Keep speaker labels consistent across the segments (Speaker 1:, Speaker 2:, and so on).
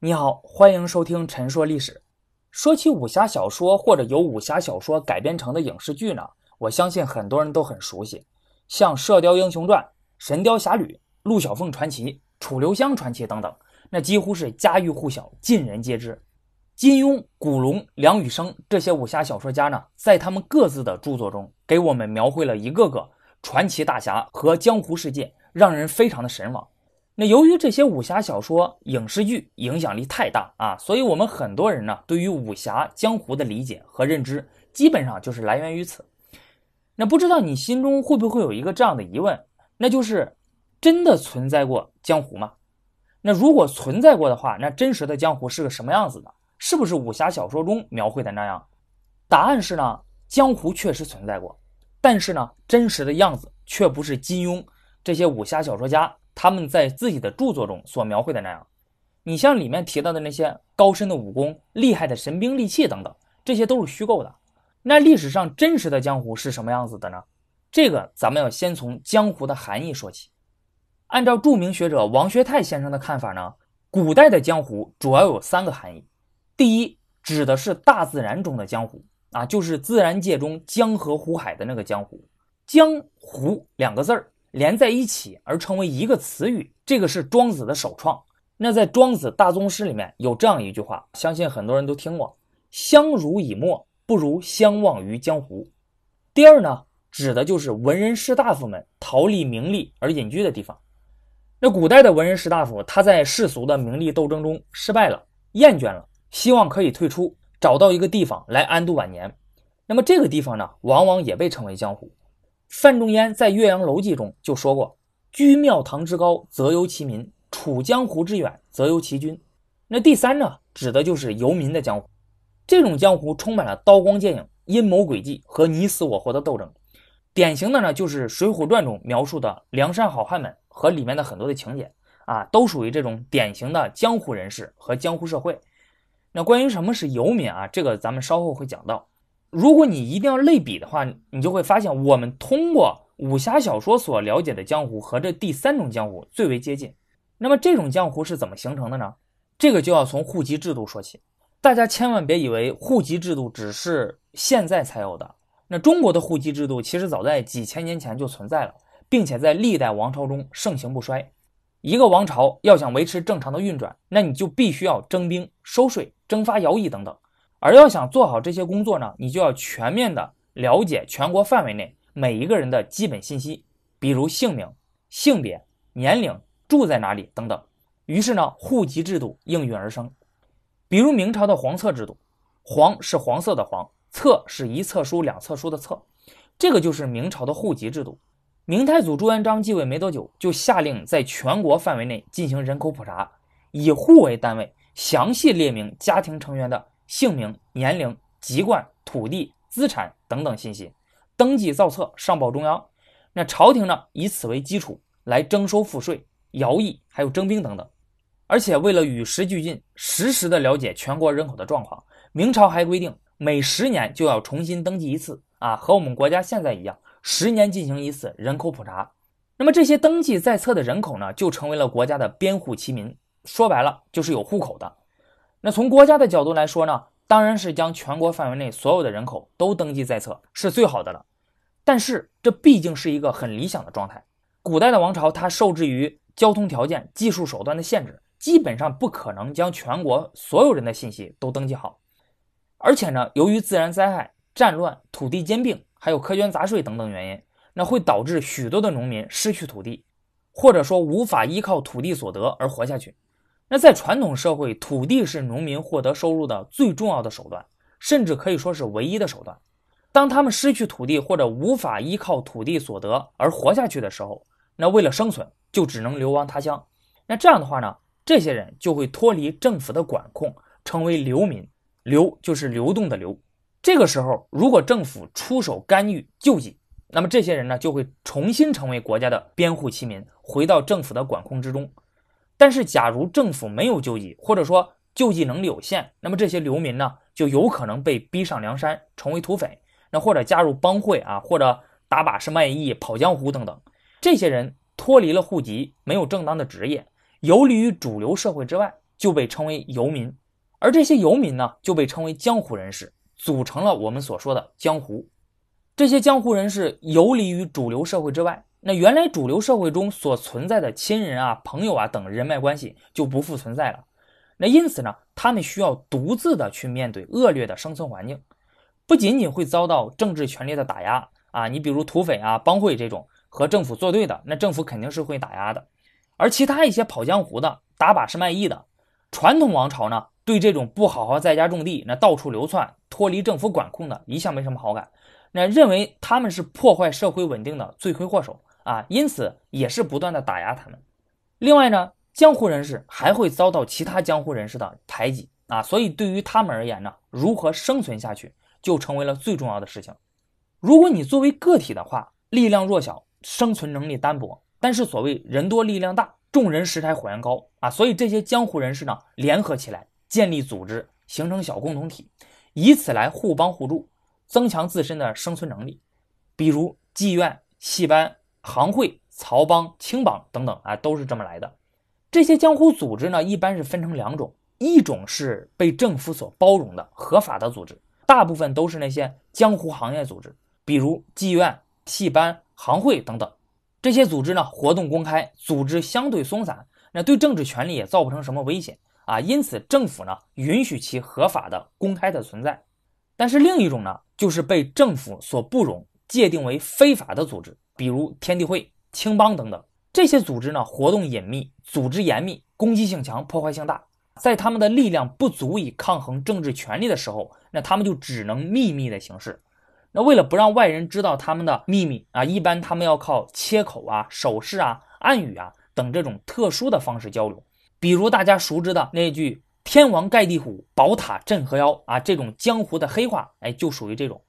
Speaker 1: 你好，欢迎收听《陈说历史》。说起武侠小说或者由武侠小说改编成的影视剧呢，我相信很多人都很熟悉，像《射雕英雄传》《神雕侠侣》《陆小凤传奇》《楚留香传奇》等等，那几乎是家喻户晓，尽人皆知。金庸、古龙、梁羽生这些武侠小说家呢，在他们各自的著作中，给我们描绘了一个个传奇大侠和江湖世界，让人非常的神往。那由于这些武侠小说、影视剧影响力太大啊，所以我们很多人呢，对于武侠江湖的理解和认知，基本上就是来源于此。那不知道你心中会不会有一个这样的疑问，那就是真的存在过江湖吗？那如果存在过的话，那真实的江湖是个什么样子的？是不是武侠小说中描绘的那样？答案是呢，江湖确实存在过，但是呢，真实的样子却不是金庸这些武侠小说家。他们在自己的著作中所描绘的那样，你像里面提到的那些高深的武功、厉害的神兵利器等等，这些都是虚构的。那历史上真实的江湖是什么样子的呢？这个咱们要先从江湖的含义说起。按照著名学者王学泰先生的看法呢，古代的江湖主要有三个含义。第一，指的是大自然中的江湖啊，就是自然界中江河湖海的那个江湖。江湖两个字儿。连在一起而成为一个词语，这个是庄子的首创。那在《庄子大宗师》里面有这样一句话，相信很多人都听过：“相濡以沫，不如相忘于江湖。”第二呢，指的就是文人士大夫们逃离名利而隐居的地方。那古代的文人士大夫，他在世俗的名利斗争中失败了，厌倦了，希望可以退出，找到一个地方来安度晚年。那么这个地方呢，往往也被称为江湖。范仲淹在《岳阳楼记》中就说过：“居庙堂之高，则忧其民；处江湖之远，则忧其君。”那第三呢，指的就是游民的江湖。这种江湖充满了刀光剑影、阴谋诡计和你死我活的斗争。典型的呢，就是《水浒传》中描述的梁山好汉们和里面的很多的情节啊，都属于这种典型的江湖人士和江湖社会。那关于什么是游民啊，这个咱们稍后会讲到。如果你一定要类比的话，你就会发现，我们通过武侠小说所了解的江湖和这第三种江湖最为接近。那么这种江湖是怎么形成的呢？这个就要从户籍制度说起。大家千万别以为户籍制度只是现在才有的，那中国的户籍制度其实早在几千年前就存在了，并且在历代王朝中盛行不衰。一个王朝要想维持正常的运转，那你就必须要征兵、收税、征发徭役等等。而要想做好这些工作呢，你就要全面的了解全国范围内每一个人的基本信息，比如姓名、性别、年龄、住在哪里等等。于是呢，户籍制度应运而生。比如明朝的黄册制度，黄是黄色的黄，册是一册书两册书的册，这个就是明朝的户籍制度。明太祖朱元璋继位没多久，就下令在全国范围内进行人口普查，以户为单位，详细列明家庭成员的。姓名、年龄、籍贯、土地、资产等等信息，登记造册，上报中央。那朝廷呢，以此为基础来征收赋税、徭役，还有征兵等等。而且为了与时俱进，实时的了解全国人口的状况，明朝还规定每十年就要重新登记一次啊，和我们国家现在一样，十年进行一次人口普查。那么这些登记在册的人口呢，就成为了国家的编户齐民，说白了就是有户口的。那从国家的角度来说呢，当然是将全国范围内所有的人口都登记在册是最好的了。但是这毕竟是一个很理想的状态。古代的王朝它受制于交通条件、技术手段的限制，基本上不可能将全国所有人的信息都登记好。而且呢，由于自然灾害、战乱、土地兼并，还有苛捐杂税等等原因，那会导致许多的农民失去土地，或者说无法依靠土地所得而活下去。那在传统社会，土地是农民获得收入的最重要的手段，甚至可以说是唯一的手段。当他们失去土地或者无法依靠土地所得而活下去的时候，那为了生存就只能流亡他乡。那这样的话呢，这些人就会脱离政府的管控，成为流民。流就是流动的流。这个时候，如果政府出手干预救济，那么这些人呢就会重新成为国家的编户齐民，回到政府的管控之中。但是，假如政府没有救济，或者说救济能力有限，那么这些流民呢，就有可能被逼上梁山，成为土匪，那或者加入帮会啊，或者打把式卖艺、跑江湖等等。这些人脱离了户籍，没有正当的职业，游离于主流社会之外，就被称为游民，而这些游民呢就被称为江湖人士，组成了我们所说的江湖。这些江湖人士游离于主流社会之外，那原来主流社会中所存在的亲人啊、朋友啊等人脉关系就不复存在了。那因此呢，他们需要独自的去面对恶劣的生存环境，不仅仅会遭到政治权力的打压啊，你比如土匪啊、帮会这种和政府作对的，那政府肯定是会打压的。而其他一些跑江湖的、打把式卖艺的，传统王朝呢，对这种不好好在家种地、那到处流窜、脱离政府管控的，一向没什么好感，那认为他们是破坏社会稳定的罪魁祸首啊，因此也是不断的打压他们。另外呢。江湖人士还会遭到其他江湖人士的排挤啊，所以对于他们而言呢，如何生存下去就成为了最重要的事情。如果你作为个体的话，力量弱小，生存能力单薄，但是所谓人多力量大，众人拾柴火焰高啊，所以这些江湖人士呢，联合起来建立组织，形成小共同体，以此来互帮互助，增强自身的生存能力。比如妓院、戏班、行会、曹帮、青帮等等啊，都是这么来的。这些江湖组织呢，一般是分成两种，一种是被政府所包容的合法的组织，大部分都是那些江湖行业组织，比如妓院、戏班、行会等等。这些组织呢，活动公开，组织相对松散，那对政治权力也造不成什么威胁啊，因此政府呢允许其合法的、公开的存在。但是另一种呢，就是被政府所不容，界定为非法的组织，比如天地会、青帮等等。这些组织呢，活动隐秘，组织严密，攻击性强，破坏性大。在他们的力量不足以抗衡政治权力的时候，那他们就只能秘密的行事。那为了不让外人知道他们的秘密啊，一般他们要靠切口啊、手势啊、暗语啊等这种特殊的方式交流。比如大家熟知的那句“天王盖地虎，宝塔镇河妖”啊，这种江湖的黑话，哎，就属于这种。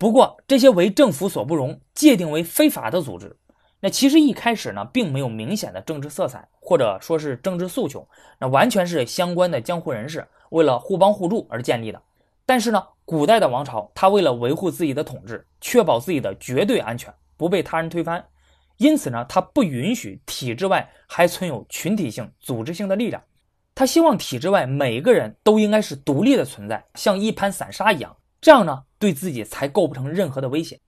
Speaker 1: 不过这些为政府所不容，界定为非法的组织。那其实一开始呢，并没有明显的政治色彩，或者说是政治诉求，那完全是相关的江湖人士为了互帮互助而建立的。但是呢，古代的王朝，他为了维护自己的统治，确保自己的绝对安全，不被他人推翻，因此呢，他不允许体制外还存有群体性、组织性的力量。他希望体制外每个人都应该是独立的存在，像一盘散沙一样，这样呢，对自己才构不成任何的威胁。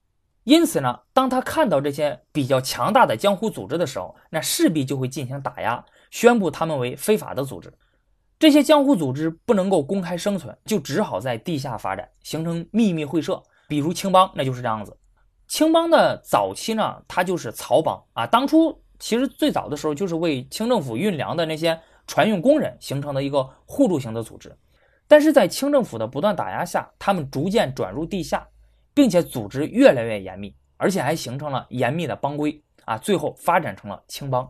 Speaker 1: 因此呢，当他看到这些比较强大的江湖组织的时候，那势必就会进行打压，宣布他们为非法的组织。这些江湖组织不能够公开生存，就只好在地下发展，形成秘密会社。比如青帮，那就是这样子。青帮的早期呢，它就是漕帮啊。当初其实最早的时候，就是为清政府运粮的那些船运工人形成的一个互助型的组织。但是在清政府的不断打压下，他们逐渐转入地下。并且组织越来越严密，而且还形成了严密的帮规啊，最后发展成了青帮。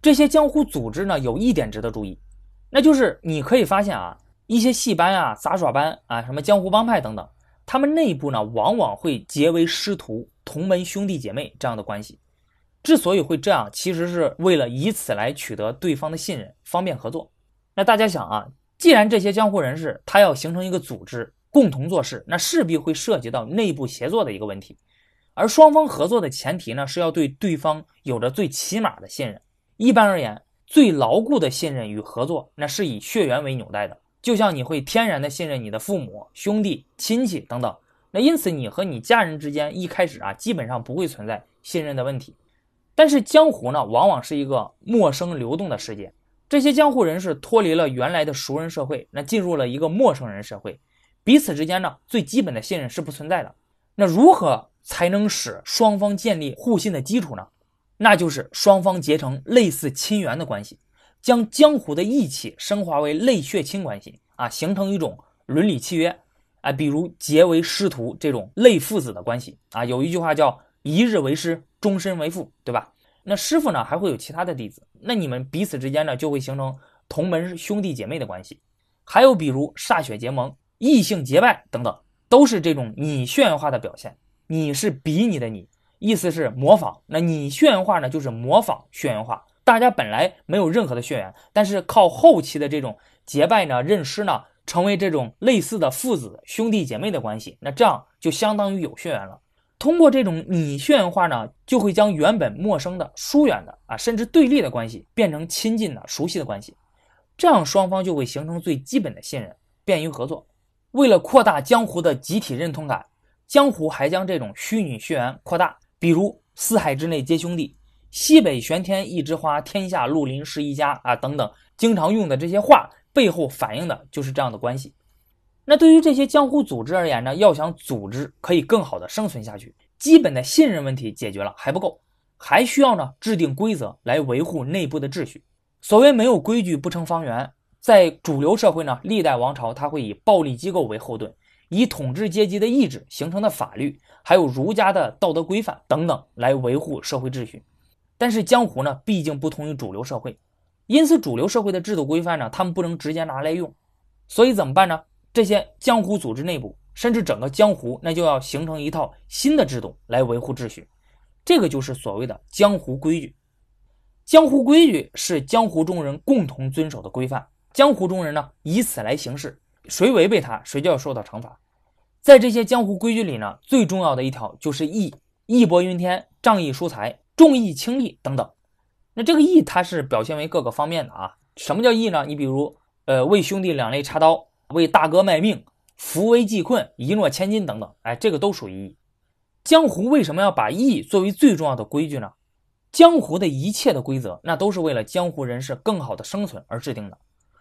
Speaker 1: 这些江湖组织呢，有一点值得注意，那就是你可以发现啊，一些戏班啊、杂耍班啊、什么江湖帮派等等，他们内部呢，往往会结为师徒、同门兄弟姐妹这样的关系。之所以会这样，其实是为了以此来取得对方的信任，方便合作。那大家想啊，既然这些江湖人士他要形成一个组织。共同做事，那势必会涉及到内部协作的一个问题，而双方合作的前提呢，是要对对方有着最起码的信任。一般而言，最牢固的信任与合作，那是以血缘为纽带的，就像你会天然的信任你的父母、兄弟、亲戚等等。那因此，你和你家人之间一开始啊，基本上不会存在信任的问题。但是江湖呢，往往是一个陌生流动的世界，这些江湖人士脱离了原来的熟人社会，那进入了一个陌生人社会。彼此之间呢，最基本的信任是不存在的。那如何才能使双方建立互信的基础呢？那就是双方结成类似亲缘的关系，将江湖的义气升华为类血亲关系啊，形成一种伦理契约啊，比如结为师徒这种类父子的关系啊。有一句话叫“一日为师，终身为父”，对吧？那师傅呢，还会有其他的弟子，那你们彼此之间呢，就会形成同门兄弟姐妹的关系。还有比如歃血结盟。异性结拜等等，都是这种你血缘化的表现。你是比你的你，意思是模仿。那你血缘化呢，就是模仿血缘化。大家本来没有任何的血缘，但是靠后期的这种结拜呢、认师呢，成为这种类似的父子、兄弟姐妹的关系。那这样就相当于有血缘了。通过这种拟血缘化呢，就会将原本陌生的、疏远的啊，甚至对立的关系，变成亲近的、熟悉的关系。这样双方就会形成最基本的信任，便于合作。为了扩大江湖的集体认同感，江湖还将这种虚拟血缘扩大，比如“四海之内皆兄弟”“西北玄天一枝花，天下绿林是一家”啊等等，经常用的这些话背后反映的就是这样的关系。那对于这些江湖组织而言呢，要想组织可以更好的生存下去，基本的信任问题解决了还不够，还需要呢制定规则来维护内部的秩序。所谓没有规矩不成方圆。在主流社会呢，历代王朝它会以暴力机构为后盾，以统治阶级的意志形成的法律，还有儒家的道德规范等等来维护社会秩序。但是江湖呢，毕竟不同于主流社会，因此主流社会的制度规范呢，他们不能直接拿来用。所以怎么办呢？这些江湖组织内部，甚至整个江湖，那就要形成一套新的制度来维护秩序。这个就是所谓的江湖规矩。江湖规矩是江湖中人共同遵守的规范。江湖中人呢，以此来行事，谁违背他，谁就要受到惩罚。在这些江湖规矩里呢，最重要的一条就是义，义薄云天，仗义疏财，重义轻利等等。那这个义，它是表现为各个方面的啊。什么叫义呢？你比如，呃，为兄弟两肋插刀，为大哥卖命，扶危济困，一诺千金等等。哎，这个都属于义。江湖为什么要把义作为最重要的规矩呢？江湖的一切的规则，那都是为了江湖人士更好的生存而制定的。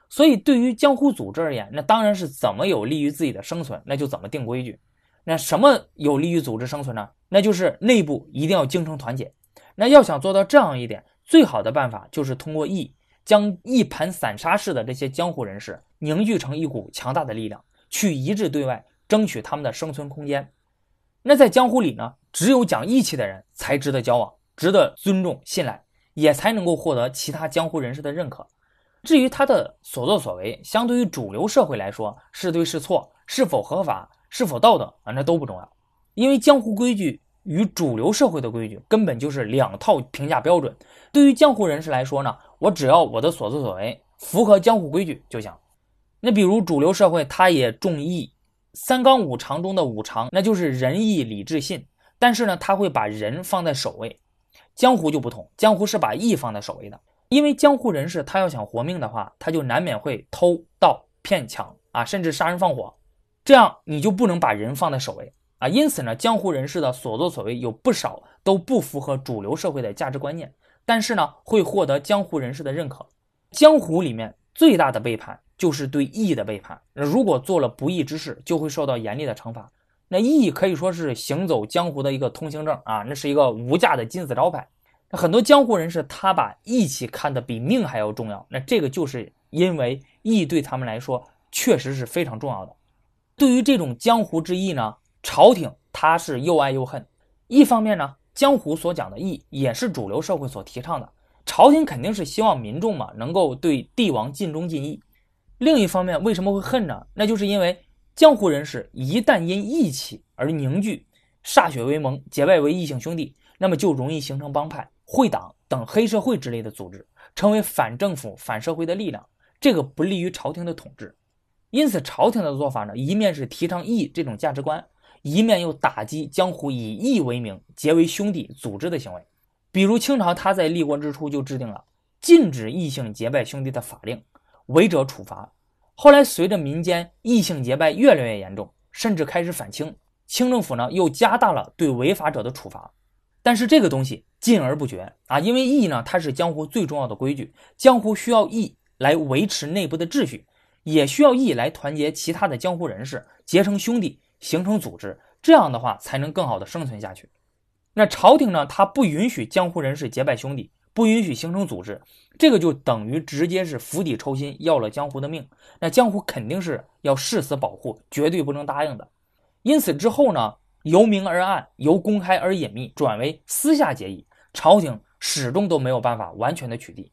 Speaker 1: 所以，对于江湖组织而言，那当然是怎么有利于自己的生存，那就怎么定规矩。那什么有利于组织生存呢？那就是内部一定要精诚团结。那要想做到这样一点，最好的办法就是通过义，将一盘散沙式的这些江湖人士凝聚成一股强大的力量，去一致对外，争取他们的生存空间。那在江湖里呢，只有讲义气的人才值得交往，值得尊重信赖，也才能够获得其他江湖人士的认可。至于他的所作所为，相对于主流社会来说，是对是错，是否合法，是否道德啊，那都不重要。因为江湖规矩与主流社会的规矩根本就是两套评价标准。对于江湖人士来说呢，我只要我的所作所为符合江湖规矩就行。那比如主流社会，他也重义，三纲五常中的五常，那就是仁义礼智信。但是呢，他会把仁放在首位，江湖就不同，江湖是把义放在首位的。因为江湖人士他要想活命的话，他就难免会偷盗骗抢啊，甚至杀人放火，这样你就不能把人放在首位啊。因此呢，江湖人士的所作所为有不少都不符合主流社会的价值观念，但是呢，会获得江湖人士的认可。江湖里面最大的背叛就是对义的背叛，如果做了不义之事，就会受到严厉的惩罚。那义可以说是行走江湖的一个通行证啊，那是一个无价的金字招牌。那很多江湖人士，他把义气看得比命还要重要。那这个就是因为义对他们来说确实是非常重要的。对于这种江湖之义呢，朝廷他是又爱又恨。一方面呢，江湖所讲的义也是主流社会所提倡的，朝廷肯定是希望民众嘛能够对帝王尽忠尽义。另一方面，为什么会恨呢？那就是因为江湖人士一旦因义气而凝聚，歃血为盟，结拜为异姓兄弟，那么就容易形成帮派。会党等黑社会之类的组织，成为反政府、反社会的力量，这个不利于朝廷的统治。因此，朝廷的做法呢，一面是提倡义这种价值观，一面又打击江湖以义为名结为兄弟组织的行为。比如清朝，他在立国之初就制定了禁止异姓结拜兄弟的法令，违者处罚。后来，随着民间异姓结拜越来越严重，甚至开始反清，清政府呢又加大了对违法者的处罚。但是这个东西禁而不绝啊，因为义呢，它是江湖最重要的规矩，江湖需要义来维持内部的秩序，也需要义来团结其他的江湖人士，结成兄弟，形成组织，这样的话才能更好的生存下去。那朝廷呢，他不允许江湖人士结拜兄弟，不允许形成组织，这个就等于直接是釜底抽薪，要了江湖的命。那江湖肯定是要誓死保护，绝对不能答应的。因此之后呢？由明而暗，由公开而隐秘，转为私下结义，朝廷始终都没有办法完全的取缔。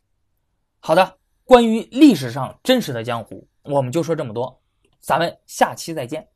Speaker 1: 好的，关于历史上真实的江湖，我们就说这么多，咱们下期再见。